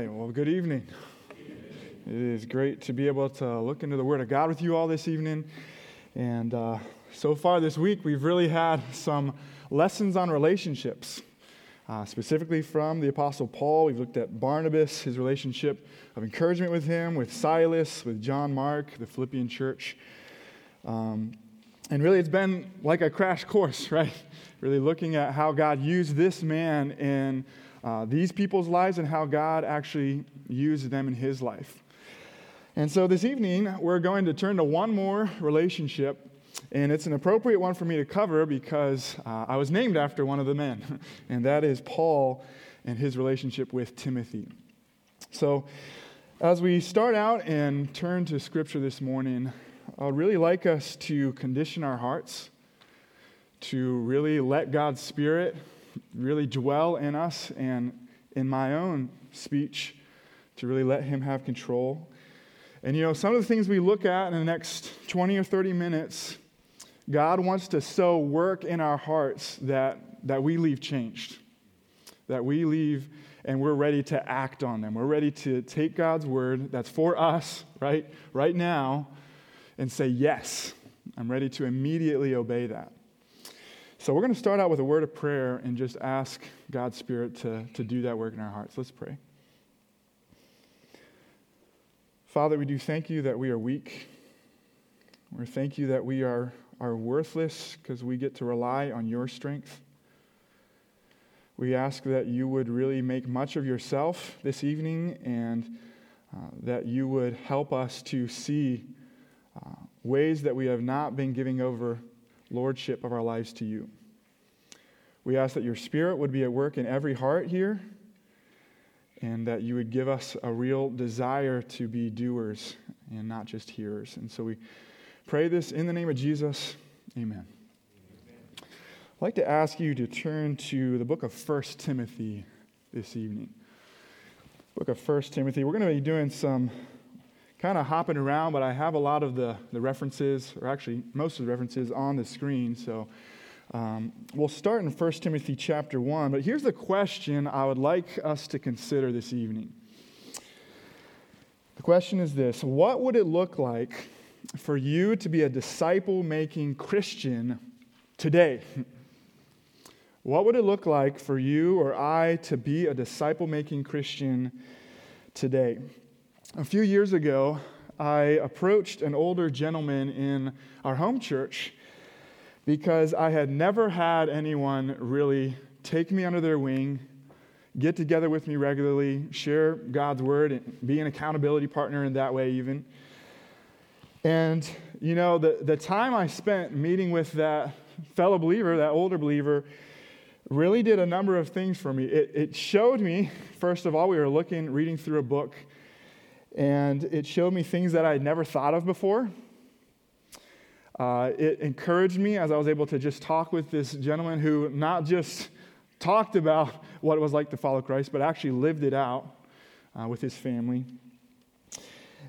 right. Well, good evening. It is great to be able to look into the Word of God with you all this evening. And uh, so far this week, we've really had some lessons on relationships, uh, specifically from the Apostle Paul. We've looked at Barnabas, his relationship of encouragement with him, with Silas, with John Mark, the Philippian church. Um, and really, it's been like a crash course, right? Really looking at how God used this man in uh, these people's lives and how God actually used them in his life. And so this evening, we're going to turn to one more relationship, and it's an appropriate one for me to cover because uh, I was named after one of the men, and that is Paul and his relationship with Timothy. So, as we start out and turn to Scripture this morning, I'd really like us to condition our hearts, to really let God's Spirit really dwell in us and in my own speech to really let Him have control. And you know, some of the things we look at in the next 20 or 30 minutes, God wants to so work in our hearts that, that we leave changed, that we leave and we're ready to act on them. We're ready to take God's word that's for us, right, right now, and say, Yes, I'm ready to immediately obey that. So we're going to start out with a word of prayer and just ask God's Spirit to, to do that work in our hearts. Let's pray. Father, we do thank you that we are weak. We thank you that we are, are worthless because we get to rely on your strength. We ask that you would really make much of yourself this evening and uh, that you would help us to see uh, ways that we have not been giving over lordship of our lives to you. We ask that your spirit would be at work in every heart here and that you would give us a real desire to be doers and not just hearers. And so we pray this in the name of Jesus. Amen. I'd like to ask you to turn to the book of 1 Timothy this evening. Book of 1 Timothy. We're going to be doing some kind of hopping around, but I have a lot of the, the references, or actually most of the references on the screen. So um, we'll start in 1 Timothy chapter 1. But here's the question I would like us to consider this evening. The question is this What would it look like for you to be a disciple making Christian today? What would it look like for you or I to be a disciple making Christian today? A few years ago, I approached an older gentleman in our home church because I had never had anyone really take me under their wing, get together with me regularly, share God's word, and be an accountability partner in that way, even. And, you know, the, the time I spent meeting with that fellow believer, that older believer, really did a number of things for me. It, it showed me, first of all, we were looking, reading through a book and it showed me things that I had never thought of before. Uh, it encouraged me as I was able to just talk with this gentleman who not just talked about what it was like to follow Christ, but actually lived it out uh, with his family.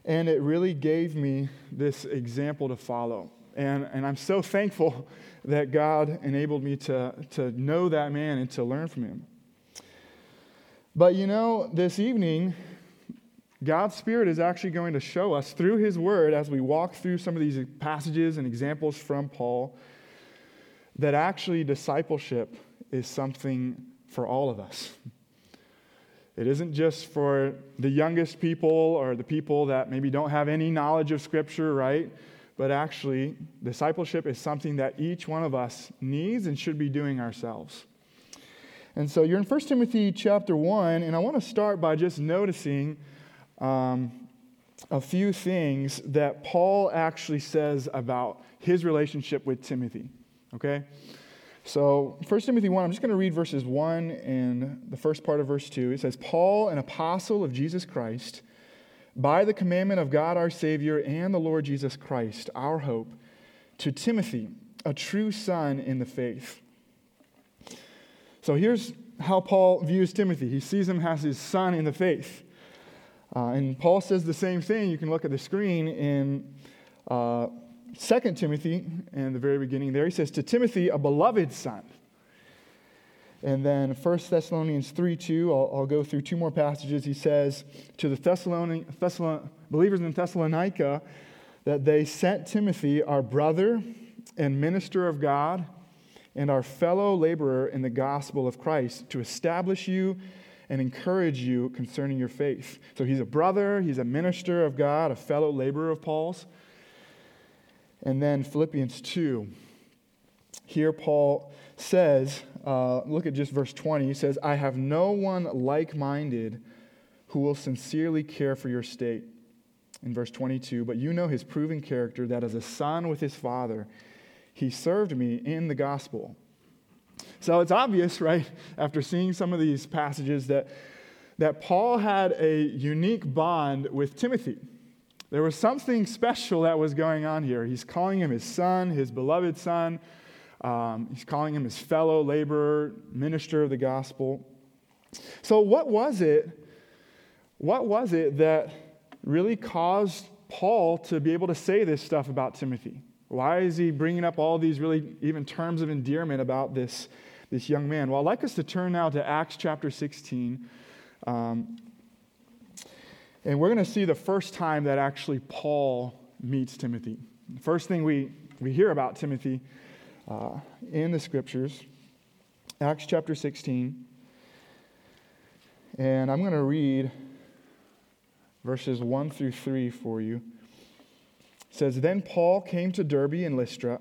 And it really gave me this example to follow. And, and I'm so thankful that God enabled me to, to know that man and to learn from him. But you know, this evening, God's Spirit is actually going to show us through His Word as we walk through some of these passages and examples from Paul that actually discipleship is something for all of us. It isn't just for the youngest people or the people that maybe don't have any knowledge of Scripture, right? But actually, discipleship is something that each one of us needs and should be doing ourselves. And so you're in 1 Timothy chapter 1, and I want to start by just noticing um, a few things that Paul actually says about his relationship with Timothy. Okay? So, 1 Timothy 1, I'm just going to read verses 1 and the first part of verse 2. It says, Paul, an apostle of Jesus Christ, by the commandment of God our Savior and the Lord Jesus Christ, our hope, to Timothy, a true son in the faith. So, here's how Paul views Timothy he sees him as his son in the faith. Uh, and Paul says the same thing. You can look at the screen in uh, 2 Timothy, in the very beginning there. He says, To Timothy, a beloved son. And then 1 Thessalonians 3 2, I'll, I'll go through two more passages. He says to the Thessalonian, Thessalon, believers in Thessalonica that they sent Timothy, our brother and minister of God, and our fellow laborer in the gospel of Christ, to establish you and encourage you concerning your faith. So he's a brother, he's a minister of God, a fellow laborer of Paul's. And then Philippians 2. Here, Paul says, uh, look at just verse 20. He says, I have no one like minded who will sincerely care for your state. In verse 22, but you know his proven character that as a son with his father, he served me in the gospel. So it's obvious, right, after seeing some of these passages, that, that Paul had a unique bond with Timothy. There was something special that was going on here. He's calling him his son, his beloved son. Um, he's calling him his fellow laborer, minister of the gospel. So, what was it? What was it that really caused Paul to be able to say this stuff about Timothy? Why is he bringing up all these really even terms of endearment about this, this young man? Well, I'd like us to turn now to Acts chapter 16. Um, and we're going to see the first time that actually Paul meets Timothy. The first thing we, we hear about Timothy uh, in the scriptures, Acts chapter 16. And I'm going to read verses 1 through 3 for you says, Then Paul came to Derbe and Lystra,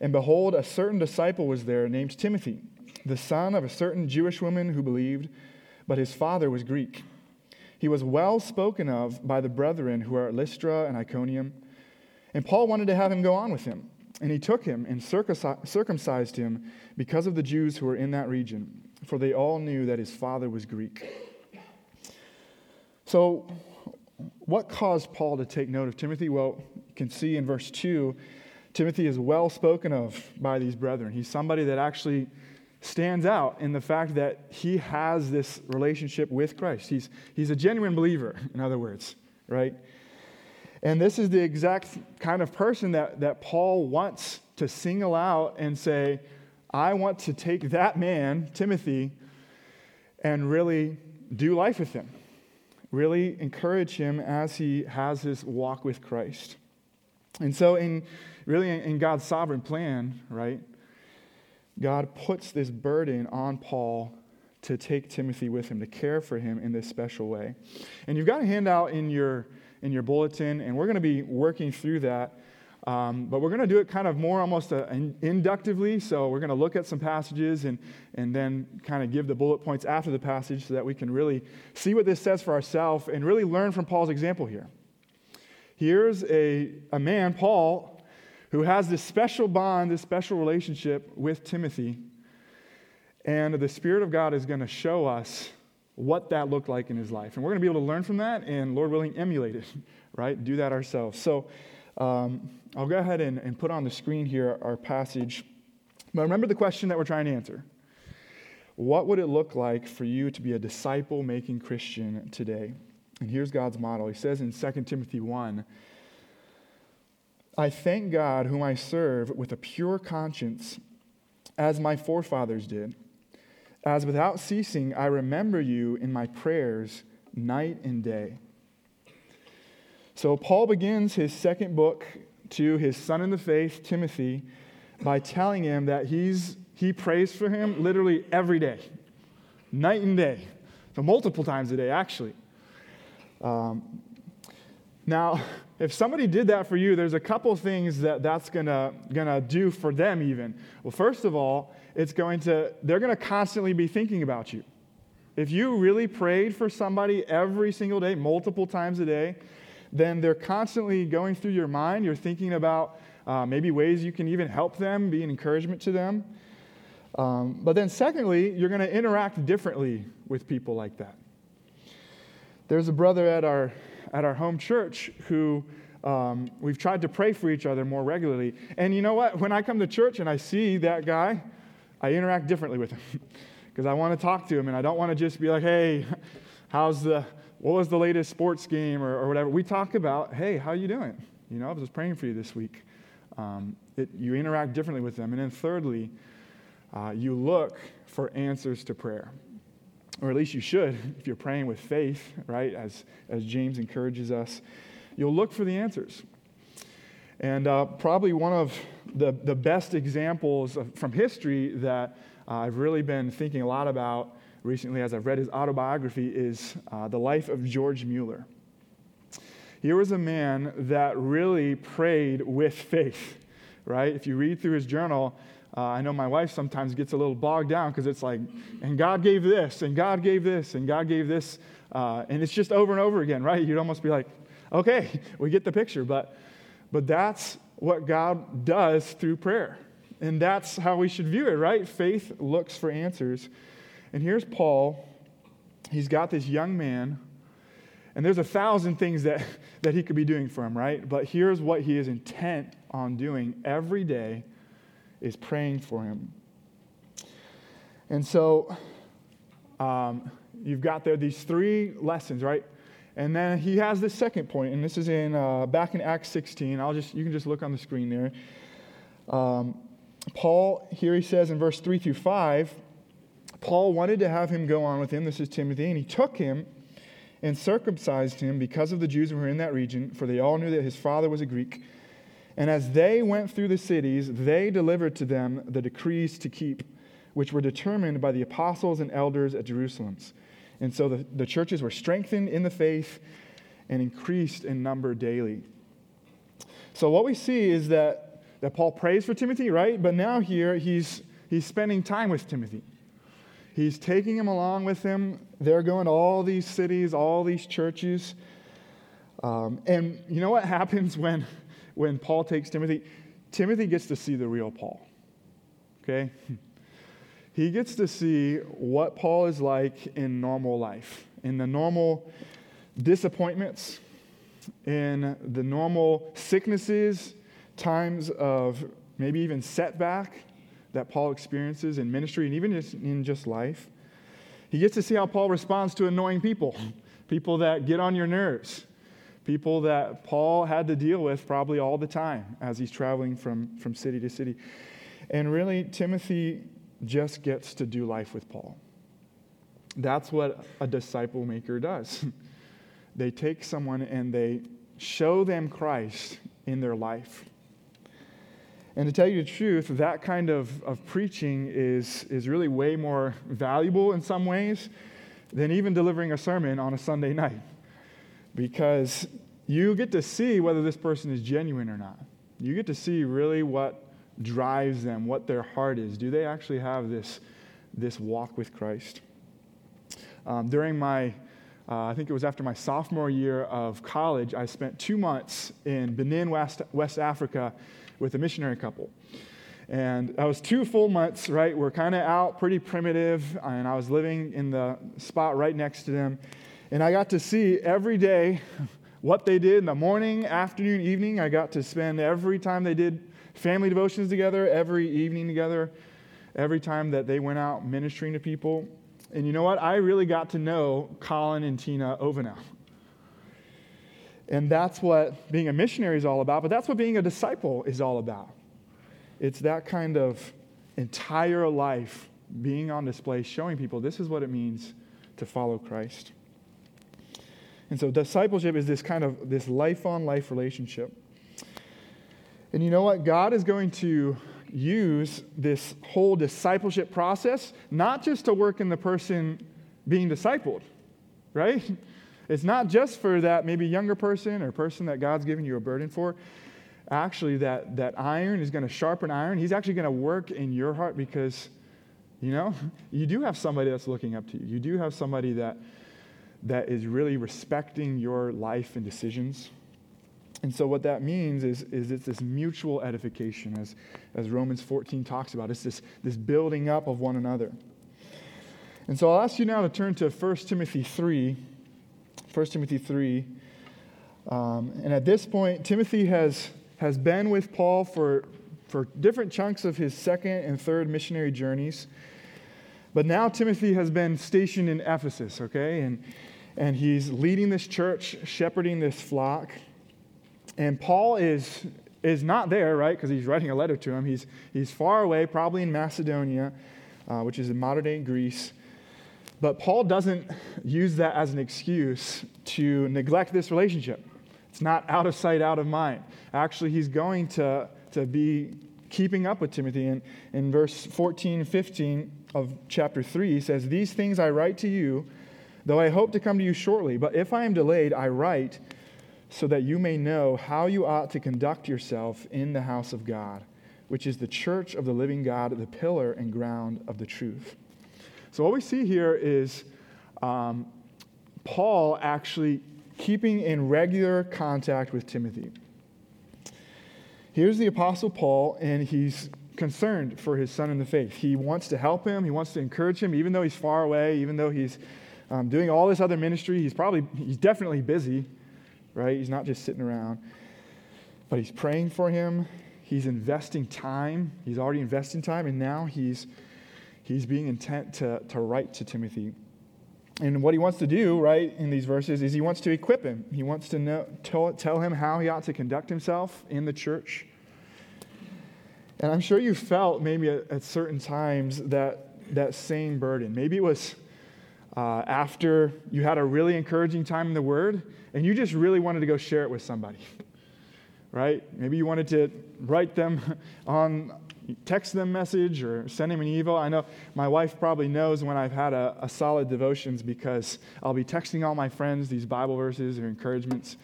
and behold, a certain disciple was there named Timothy, the son of a certain Jewish woman who believed, but his father was Greek. He was well spoken of by the brethren who are at Lystra and Iconium. And Paul wanted to have him go on with him. And he took him and circumcised him because of the Jews who were in that region, for they all knew that his father was Greek. So, what caused Paul to take note of Timothy? Well, you can see in verse 2, Timothy is well spoken of by these brethren. He's somebody that actually stands out in the fact that he has this relationship with Christ. He's, he's a genuine believer, in other words, right? And this is the exact kind of person that, that Paul wants to single out and say, I want to take that man, Timothy, and really do life with him really encourage him as he has his walk with Christ. And so, in really in God's sovereign plan, right, God puts this burden on Paul to take Timothy with him, to care for him in this special way. And you've got a handout in your in your bulletin, and we're going to be working through that um, but we're going to do it kind of more almost uh, inductively. So we're going to look at some passages and, and then kind of give the bullet points after the passage so that we can really see what this says for ourselves and really learn from Paul's example here. Here's a, a man, Paul, who has this special bond, this special relationship with Timothy. And the Spirit of God is going to show us what that looked like in his life. And we're going to be able to learn from that and, Lord willing, emulate it, right? Do that ourselves. So, um, I'll go ahead and, and put on the screen here our passage. But remember the question that we're trying to answer. What would it look like for you to be a disciple making Christian today? And here's God's model. He says in 2 Timothy 1 I thank God, whom I serve with a pure conscience, as my forefathers did, as without ceasing I remember you in my prayers night and day. So, Paul begins his second book to his son in the faith, Timothy, by telling him that he's, he prays for him literally every day, night and day. So, multiple times a day, actually. Um, now, if somebody did that for you, there's a couple things that that's gonna, gonna do for them, even. Well, first of all, it's going to, they're gonna constantly be thinking about you. If you really prayed for somebody every single day, multiple times a day, then they're constantly going through your mind. You're thinking about uh, maybe ways you can even help them, be an encouragement to them. Um, but then, secondly, you're going to interact differently with people like that. There's a brother at our, at our home church who um, we've tried to pray for each other more regularly. And you know what? When I come to church and I see that guy, I interact differently with him because I want to talk to him and I don't want to just be like, hey, how's the, what was the latest sports game or, or whatever. We talk about, hey, how are you doing? You know, I was just praying for you this week. Um, it, you interact differently with them. And then thirdly, uh, you look for answers to prayer. Or at least you should if you're praying with faith, right? As, as James encourages us. You'll look for the answers. And uh, probably one of the, the best examples of, from history that uh, I've really been thinking a lot about recently as I've read his autobiography is uh, the life of George Mueller. Here was a man that really prayed with faith, right? If you read through his journal, uh, I know my wife sometimes gets a little bogged down because it's like, and God gave this, and God gave this, and God gave this. Uh, and it's just over and over again, right? You'd almost be like, okay, we get the picture. But, but that's what God does through prayer. And that's how we should view it, right? Faith looks for answers. And here's Paul. He's got this young man, and there's a thousand things that, that he could be doing for him, right? But here's what he is intent on doing every day is praying for him. And so um, you've got there these three lessons, right? And then he has this second point, and this is in uh, back in Acts 16. I'll just you can just look on the screen there. Um, Paul here he says in verse three through five, Paul wanted to have him go on with him. This is Timothy, and he took him and circumcised him because of the Jews who were in that region, for they all knew that his father was a Greek. And as they went through the cities, they delivered to them the decrees to keep, which were determined by the apostles and elders at Jerusalem. And so the, the churches were strengthened in the faith and increased in number daily. So what we see is that, that Paul prays for Timothy, right? But now here he's, he's spending time with Timothy. He's taking him along with him. They're going to all these cities, all these churches. Um, and you know what happens when, when Paul takes Timothy? Timothy gets to see the real Paul. Okay? he gets to see what Paul is like in normal life, in the normal disappointments, in the normal sicknesses, times of maybe even setback that Paul experiences in ministry and even in just life. He gets to see how Paul responds to annoying people, people that get on your nerves, people that Paul had to deal with probably all the time as he's traveling from, from city to city. And really, Timothy just gets to do life with Paul. That's what a disciple maker does. they take someone and they show them Christ in their life. And to tell you the truth, that kind of, of preaching is, is really way more valuable in some ways than even delivering a sermon on a Sunday night. Because you get to see whether this person is genuine or not. You get to see really what drives them, what their heart is. Do they actually have this, this walk with Christ? Um, during my, uh, I think it was after my sophomore year of college, I spent two months in Benin, West, West Africa with a missionary couple. And that was two full months, right? We're kind of out pretty primitive, and I was living in the spot right next to them. And I got to see every day what they did in the morning, afternoon, evening. I got to spend every time they did family devotions together, every evening together, every time that they went out ministering to people. And you know what? I really got to know Colin and Tina Ovenow. And that's what being a missionary is all about, but that's what being a disciple is all about. It's that kind of entire life being on display, showing people this is what it means to follow Christ. And so discipleship is this kind of this life on life relationship. And you know what? God is going to use this whole discipleship process not just to work in the person being discipled, right? It's not just for that maybe younger person or person that God's given you a burden for. Actually, that, that iron is going to sharpen iron. He's actually going to work in your heart because, you know, you do have somebody that's looking up to you. You do have somebody that, that is really respecting your life and decisions. And so, what that means is, is it's this mutual edification, as, as Romans 14 talks about. It's this, this building up of one another. And so, I'll ask you now to turn to 1 Timothy 3 1 Timothy 3. Um, and at this point, Timothy has, has been with Paul for, for different chunks of his second and third missionary journeys. But now Timothy has been stationed in Ephesus, okay? And, and he's leading this church, shepherding this flock. And Paul is, is not there, right? Because he's writing a letter to him. He's, he's far away, probably in Macedonia, uh, which is in modern day Greece. But Paul doesn't use that as an excuse to neglect this relationship. It's not out of sight, out of mind. Actually, he's going to, to be keeping up with Timothy. And in verse 14 and 15 of chapter 3, he says, These things I write to you, though I hope to come to you shortly. But if I am delayed, I write so that you may know how you ought to conduct yourself in the house of God, which is the church of the living God, the pillar and ground of the truth. So, what we see here is um, Paul actually keeping in regular contact with Timothy. Here's the Apostle Paul, and he's concerned for his son in the faith. He wants to help him, he wants to encourage him, even though he's far away, even though he's um, doing all this other ministry. He's probably, he's definitely busy right? He's not just sitting around, but he's praying for him. He's investing time. He's already investing time, and now he's, he's being intent to, to write to Timothy. And what he wants to do, right, in these verses is he wants to equip him. He wants to know, tell, tell him how he ought to conduct himself in the church. And I'm sure you felt maybe at, at certain times that, that same burden. Maybe it was uh, after you had a really encouraging time in the Word and you just really wanted to go share it with somebody, right? Maybe you wanted to write them on, text them message or send them an email. I know my wife probably knows when I've had a, a solid devotions because I'll be texting all my friends these Bible verses or encouragements.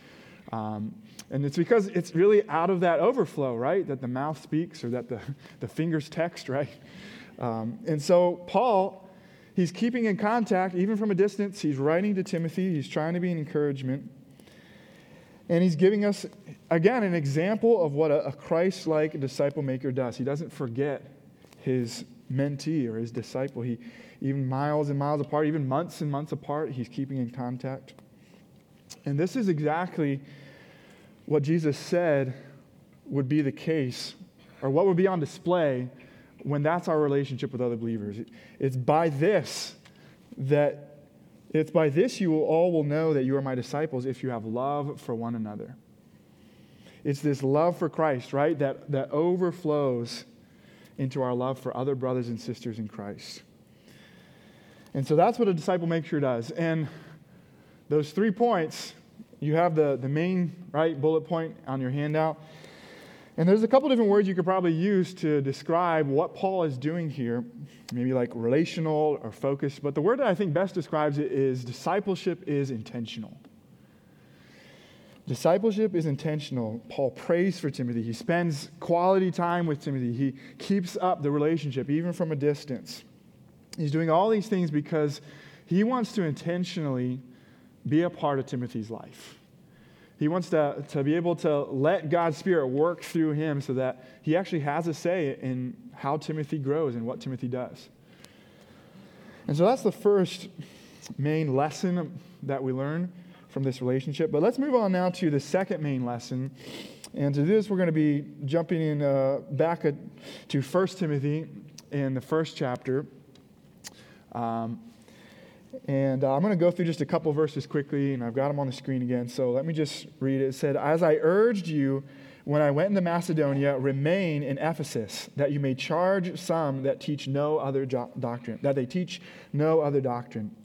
Um, and it's because it's really out of that overflow, right? That the mouth speaks or that the, the fingers text, right? Um, and so Paul He's keeping in contact, even from a distance. He's writing to Timothy. He's trying to be an encouragement. And he's giving us, again, an example of what a, Christ like disciple maker does. He doesn't forget his mentee or his disciple. He, even miles and miles apart, even months and months apart, he's keeping in contact. And this is exactly what Jesus said would be the case, or what would be on display when that's our relationship with other believers. It's by this that it's by this you will all will know that you are my disciples if you have love for one another. It's this love for Christ, right, that, that overflows into our love for other brothers and sisters in Christ. And so that's what a disciple makes maker does. And those three points, you have the, the main, right, bullet point on your handout. And there's a couple different words you could probably use to describe what Paul is doing here, maybe like relational or focused, but the word that I think best describes it is discipleship is intentional. Discipleship is intentional. Paul prays for Timothy. He spends quality time with Timothy. He keeps up the relationship, even from a distance. He's doing all these things because he wants to intentionally be a part of Timothy's life. He wants to, to be able to let God's Spirit work through him so that he actually has a say in how Timothy grows and what Timothy does. And so that's the first main lesson that we learn from this relationship. But let's move on now to the second main lesson. And to this, we're going to be jumping in uh, back to 1 Timothy in the first chapter. Um, and uh, I'm going to go through just a couple verses quickly, and I've got them on the screen again. So let me just read it. It said, As I urged you when I went into Macedonia, remain in Ephesus, that you may charge some that teach no other jo- doctrine, that they teach no other doctrine.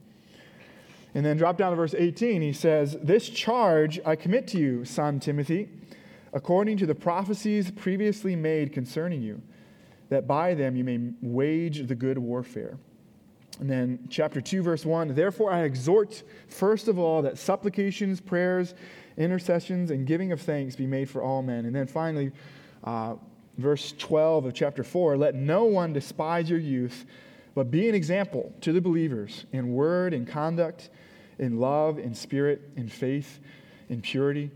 And then drop down to verse 18. He says, This charge I commit to you, son Timothy, according to the prophecies previously made concerning you, that by them you may wage the good warfare and then, chapter 2, verse 1 Therefore, I exhort, first of all, that supplications, prayers, intercessions, and giving of thanks be made for all men. And then finally, uh, verse 12 of chapter 4 Let no one despise your youth, but be an example to the believers in word, in conduct, in love, in spirit, in faith, in purity.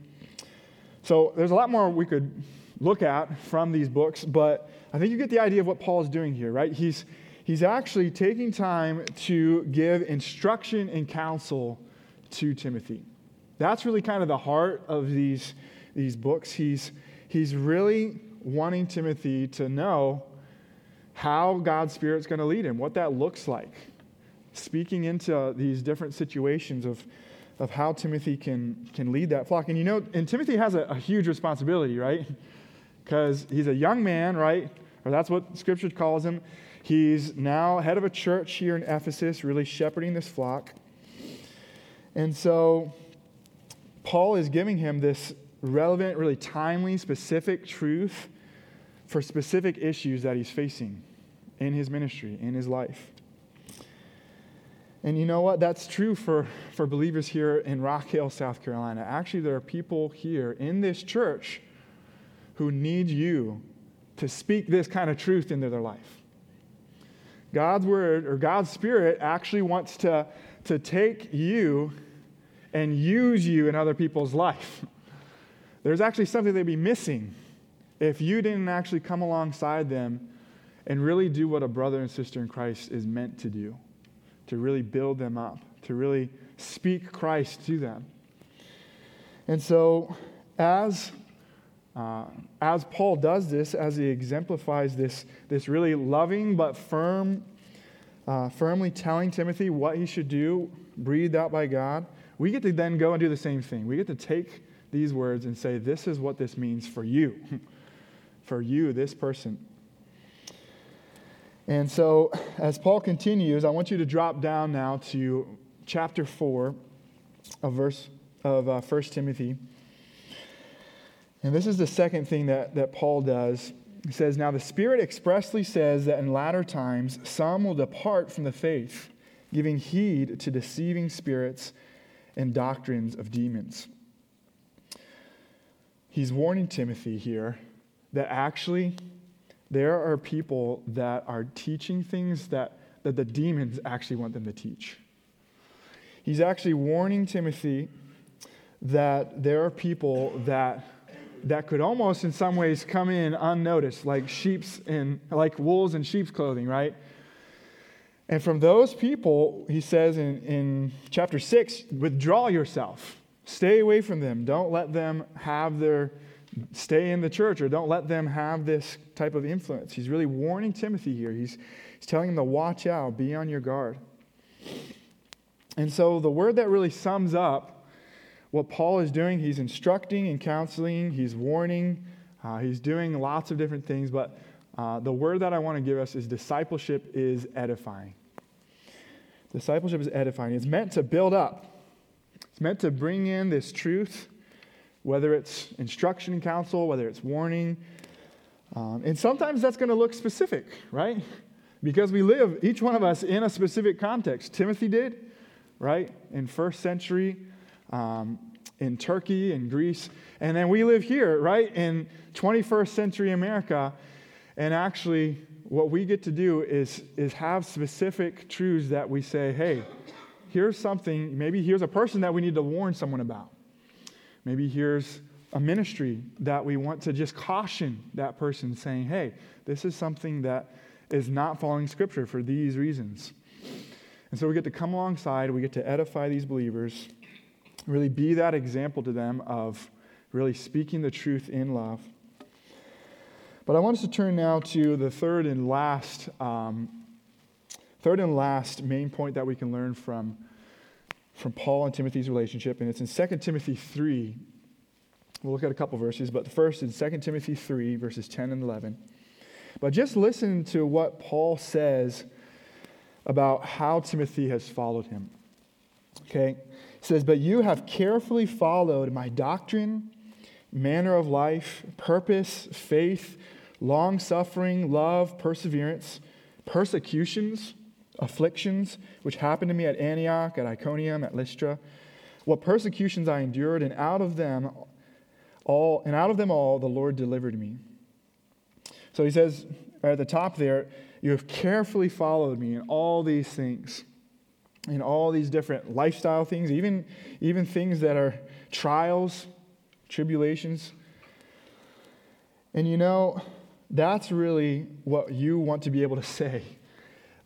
So, there's a lot more we could look at from these books, but I think you get the idea of what Paul is doing here, right? He's he's actually taking time to give instruction and counsel to Timothy. That's really kind of the heart of these, these books. He's, he's really wanting Timothy to know how God's Spirit's going to lead him, what that looks like. Speaking into these different situations of, of how Timothy can, can lead that flock. And you know, and Timothy has a, a huge responsibility, right? because he's a young man, right? Or that's what scripture calls him. He's now head of a church here in Ephesus, really shepherding this flock. And so Paul is giving him this relevant, really timely, specific truth for specific issues that he's facing in his ministry, in his life. And you know what? That's true for, for believers here in Rock Hill, South Carolina. Actually, there are people here in this church who need you to speak this kind of truth into their life. God's word or God's spirit actually wants to, to take you and use you in other people's life. There's actually something they'd be missing if you didn't actually come alongside them and really do what a brother and sister in Christ is meant to do to really build them up, to really speak Christ to them. And so, as uh, as Paul does this, as he exemplifies this, this really loving but firm, uh, firmly telling Timothy what he should do, breathed out by God, we get to then go and do the same thing. We get to take these words and say, This is what this means for you, for you, this person. And so, as Paul continues, I want you to drop down now to chapter 4 of verse of uh, 1 Timothy. And this is the second thing that, that Paul does. He says, Now the Spirit expressly says that in latter times some will depart from the faith, giving heed to deceiving spirits and doctrines of demons. He's warning Timothy here that actually there are people that are teaching things that, that the demons actually want them to teach. He's actually warning Timothy that there are people that that could almost in some ways come in unnoticed, like sheep's in like wolves in sheep's clothing, right? And from those people, he says in, in chapter 6, withdraw yourself. Stay away from them. Don't let them have their stay in the church or don't let them have this type of influence. He's really warning Timothy here. He's, he's telling him to watch out, be on your guard. And so the word that really sums up what Paul is doing, he's instructing and counseling, he's warning, uh, he's doing lots of different things, but uh, the word that I want to give us is discipleship is edifying. Discipleship is edifying. It's meant to build up, it's meant to bring in this truth, whether it's instruction and counsel, whether it's warning. Um, and sometimes that's going to look specific, right? Because we live, each one of us, in a specific context. Timothy did, right? In first century um, in Turkey and Greece. And then we live here, right, in 21st century America. And actually, what we get to do is, is have specific truths that we say, hey, here's something, maybe here's a person that we need to warn someone about. Maybe here's a ministry that we want to just caution that person, saying, hey, this is something that is not following Scripture for these reasons. And so we get to come alongside, we get to edify these believers Really be that example to them of really speaking the truth in love. But I want us to turn now to the third and last, um, third and last main point that we can learn from, from Paul and Timothy's relationship, and it's in 2 Timothy 3. We'll look at a couple verses, but the first is 2 Timothy 3, verses 10 and 11. But just listen to what Paul says about how Timothy has followed him. Okay? says, But you have carefully followed my doctrine, manner of life, purpose, faith, long suffering, love, perseverance, persecutions, afflictions, which happened to me at Antioch, at Iconium, at Lystra. What persecutions I endured, and out of them all, and out of them all the Lord delivered me. So he says at the top there, you have carefully followed me in all these things in all these different lifestyle things, even, even things that are trials, tribulations. And you know, that's really what you want to be able to say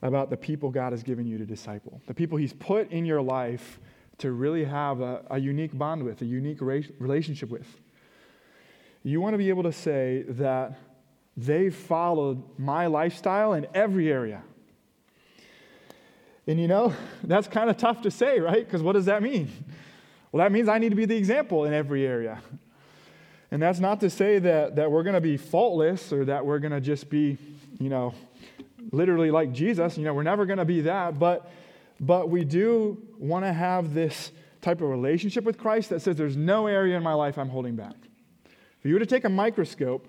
about the people God has given you to disciple, the people He's put in your life to really have a, a unique bond with, a unique relationship with. You want to be able to say that they've followed my lifestyle in every area. And you know, that's kind of tough to say, right? Because what does that mean? Well, that means I need to be the example in every area. And that's not to say that, that we're going to be faultless or that we're going to just be, you know, literally like Jesus. You know, we're never going to be that. But, but we do want to have this type of relationship with Christ that says there's no area in my life I'm holding back. If you were to take a microscope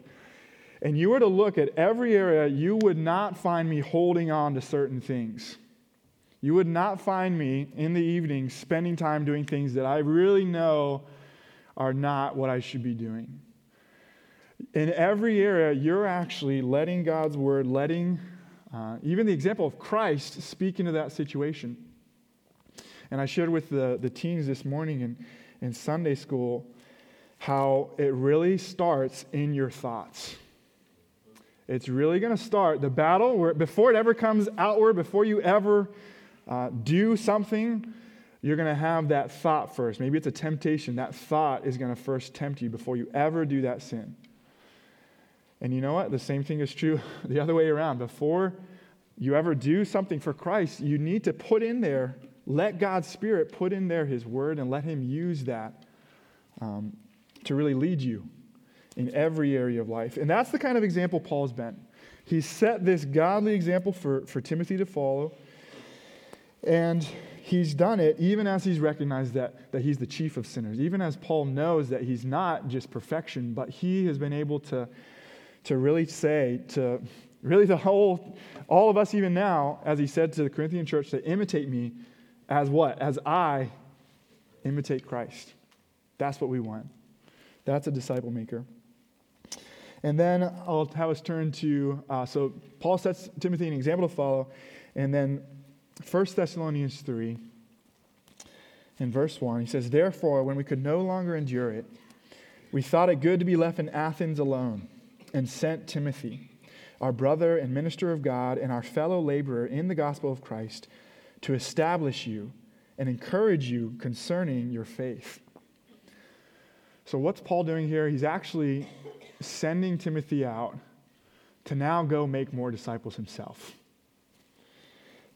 and you were to look at every area, you would not find me holding on to certain things. You would not find me in the evening spending time doing things that I really know are not what I should be doing. In every area, you're actually letting God's word, letting uh, even the example of Christ speak into that situation. And I shared with the, the teens this morning in, in Sunday school how it really starts in your thoughts. It's really going to start the battle where before it ever comes outward, before you ever uh, do something, you're going to have that thought first. Maybe it's a temptation. That thought is going to first tempt you before you ever do that sin. And you know what? The same thing is true the other way around. Before you ever do something for Christ, you need to put in there, let God's Spirit put in there His Word and let Him use that um, to really lead you in every area of life. And that's the kind of example Paul's been. He set this godly example for, for Timothy to follow. And he's done it even as he's recognized that, that he's the chief of sinners, even as Paul knows that he's not just perfection, but he has been able to, to really say, to really the whole, all of us even now, as he said to the Corinthian church, to imitate me as what? As I imitate Christ. That's what we want. That's a disciple maker. And then I'll have us turn to, uh, so Paul sets Timothy an example to follow. And then 1 Thessalonians 3, in verse 1, he says, Therefore, when we could no longer endure it, we thought it good to be left in Athens alone and sent Timothy, our brother and minister of God and our fellow laborer in the gospel of Christ, to establish you and encourage you concerning your faith. So, what's Paul doing here? He's actually sending Timothy out to now go make more disciples himself.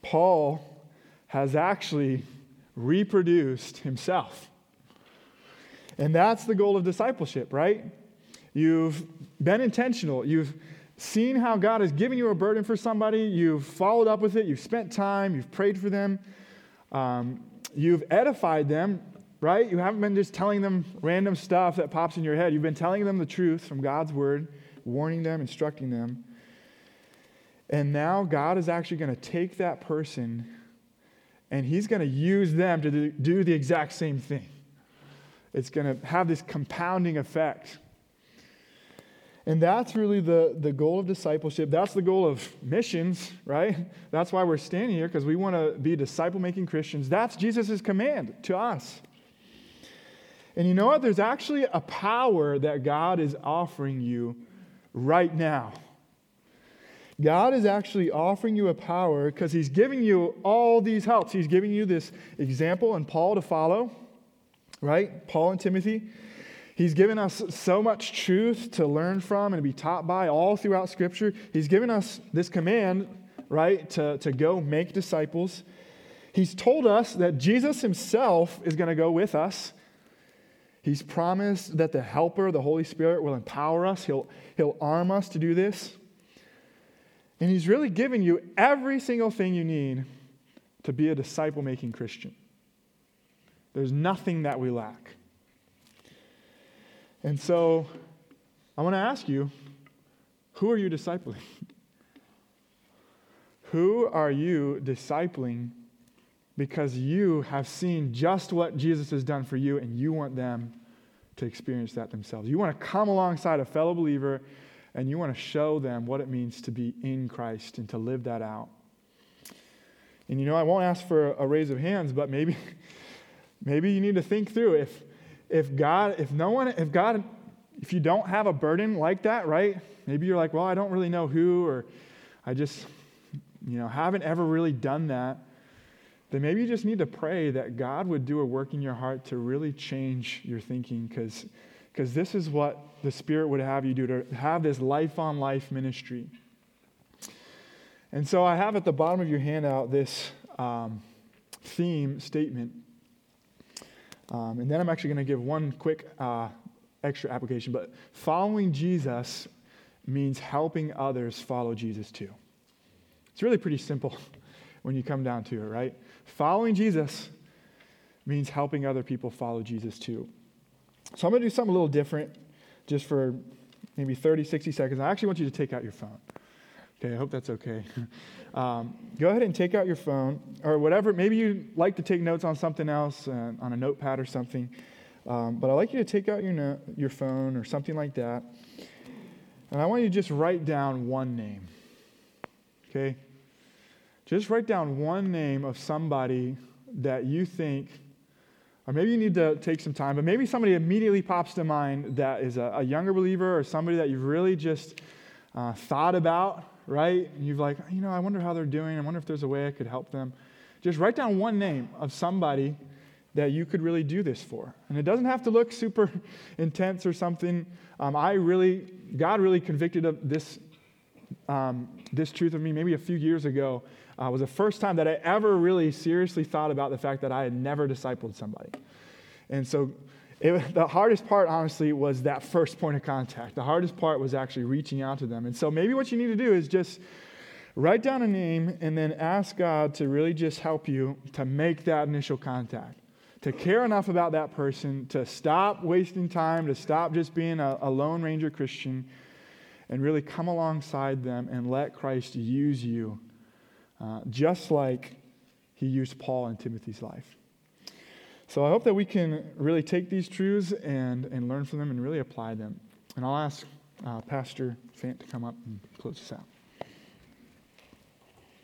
Paul has actually reproduced himself. And that's the goal of discipleship, right? You've been intentional. You've seen how God has given you a burden for somebody. You've followed up with it. You've spent time. You've prayed for them. Um, you've edified them, right? You haven't been just telling them random stuff that pops in your head. You've been telling them the truth from God's word, warning them, instructing them. And now God is actually going to take that person and he's going to use them to do the exact same thing. It's going to have this compounding effect. And that's really the, the goal of discipleship. That's the goal of missions, right? That's why we're standing here, because we want to be disciple making Christians. That's Jesus' command to us. And you know what? There's actually a power that God is offering you right now. God is actually offering you a power because He's giving you all these helps. He's giving you this example and Paul to follow, right? Paul and Timothy. He's given us so much truth to learn from and to be taught by all throughout Scripture. He's given us this command, right, to, to go make disciples. He's told us that Jesus Himself is going to go with us. He's promised that the Helper, the Holy Spirit, will empower us, He'll, he'll arm us to do this. And he's really given you every single thing you need to be a disciple making Christian. There's nothing that we lack. And so I want to ask you who are you discipling? who are you discipling because you have seen just what Jesus has done for you and you want them to experience that themselves? You want to come alongside a fellow believer and you want to show them what it means to be in Christ and to live that out. And you know, I won't ask for a raise of hands, but maybe, maybe you need to think through if, if God, if no one, if God, if you don't have a burden like that, right? Maybe you're like, well, I don't really know who, or I just, you know, haven't ever really done that. Then maybe you just need to pray that God would do a work in your heart to really change your thinking because because this is what the Spirit would have you do to have this life on life ministry. And so I have at the bottom of your handout this um, theme statement. Um, and then I'm actually going to give one quick uh, extra application, but following Jesus means helping others follow Jesus too. It's really pretty simple when you come down to it, right? Following Jesus means helping other people follow Jesus too. So I'm going to do something a little different just for maybe 30, 60 seconds. I actually want you to take out your phone. Okay, I hope that's okay. Um, go ahead and take out your phone or whatever. Maybe you like to take notes on something else, uh, on a notepad or something. Um, but I'd like you to take out your, no- your phone or something like that. And I want you to just write down one name. Okay? Just write down one name of somebody that you think, or maybe you need to take some time, but maybe somebody immediately pops to mind that is a, a younger believer or somebody that you've really just uh, thought about, right? And you've like, you know, I wonder how they're doing. I wonder if there's a way I could help them. Just write down one name of somebody that you could really do this for. And it doesn't have to look super intense or something. Um, I really, God really convicted of this, um, this truth of me maybe a few years ago. Uh, was the first time that I ever really seriously thought about the fact that I had never discipled somebody. And so it, the hardest part, honestly, was that first point of contact. The hardest part was actually reaching out to them. And so maybe what you need to do is just write down a name and then ask God to really just help you to make that initial contact to care enough about that person, to stop wasting time, to stop just being a, a Lone Ranger Christian, and really come alongside them and let Christ use you, uh, just like he used Paul in Timothy's life. So I hope that we can really take these truths and, and learn from them and really apply them. And I'll ask uh, Pastor Fant to come up and close us out.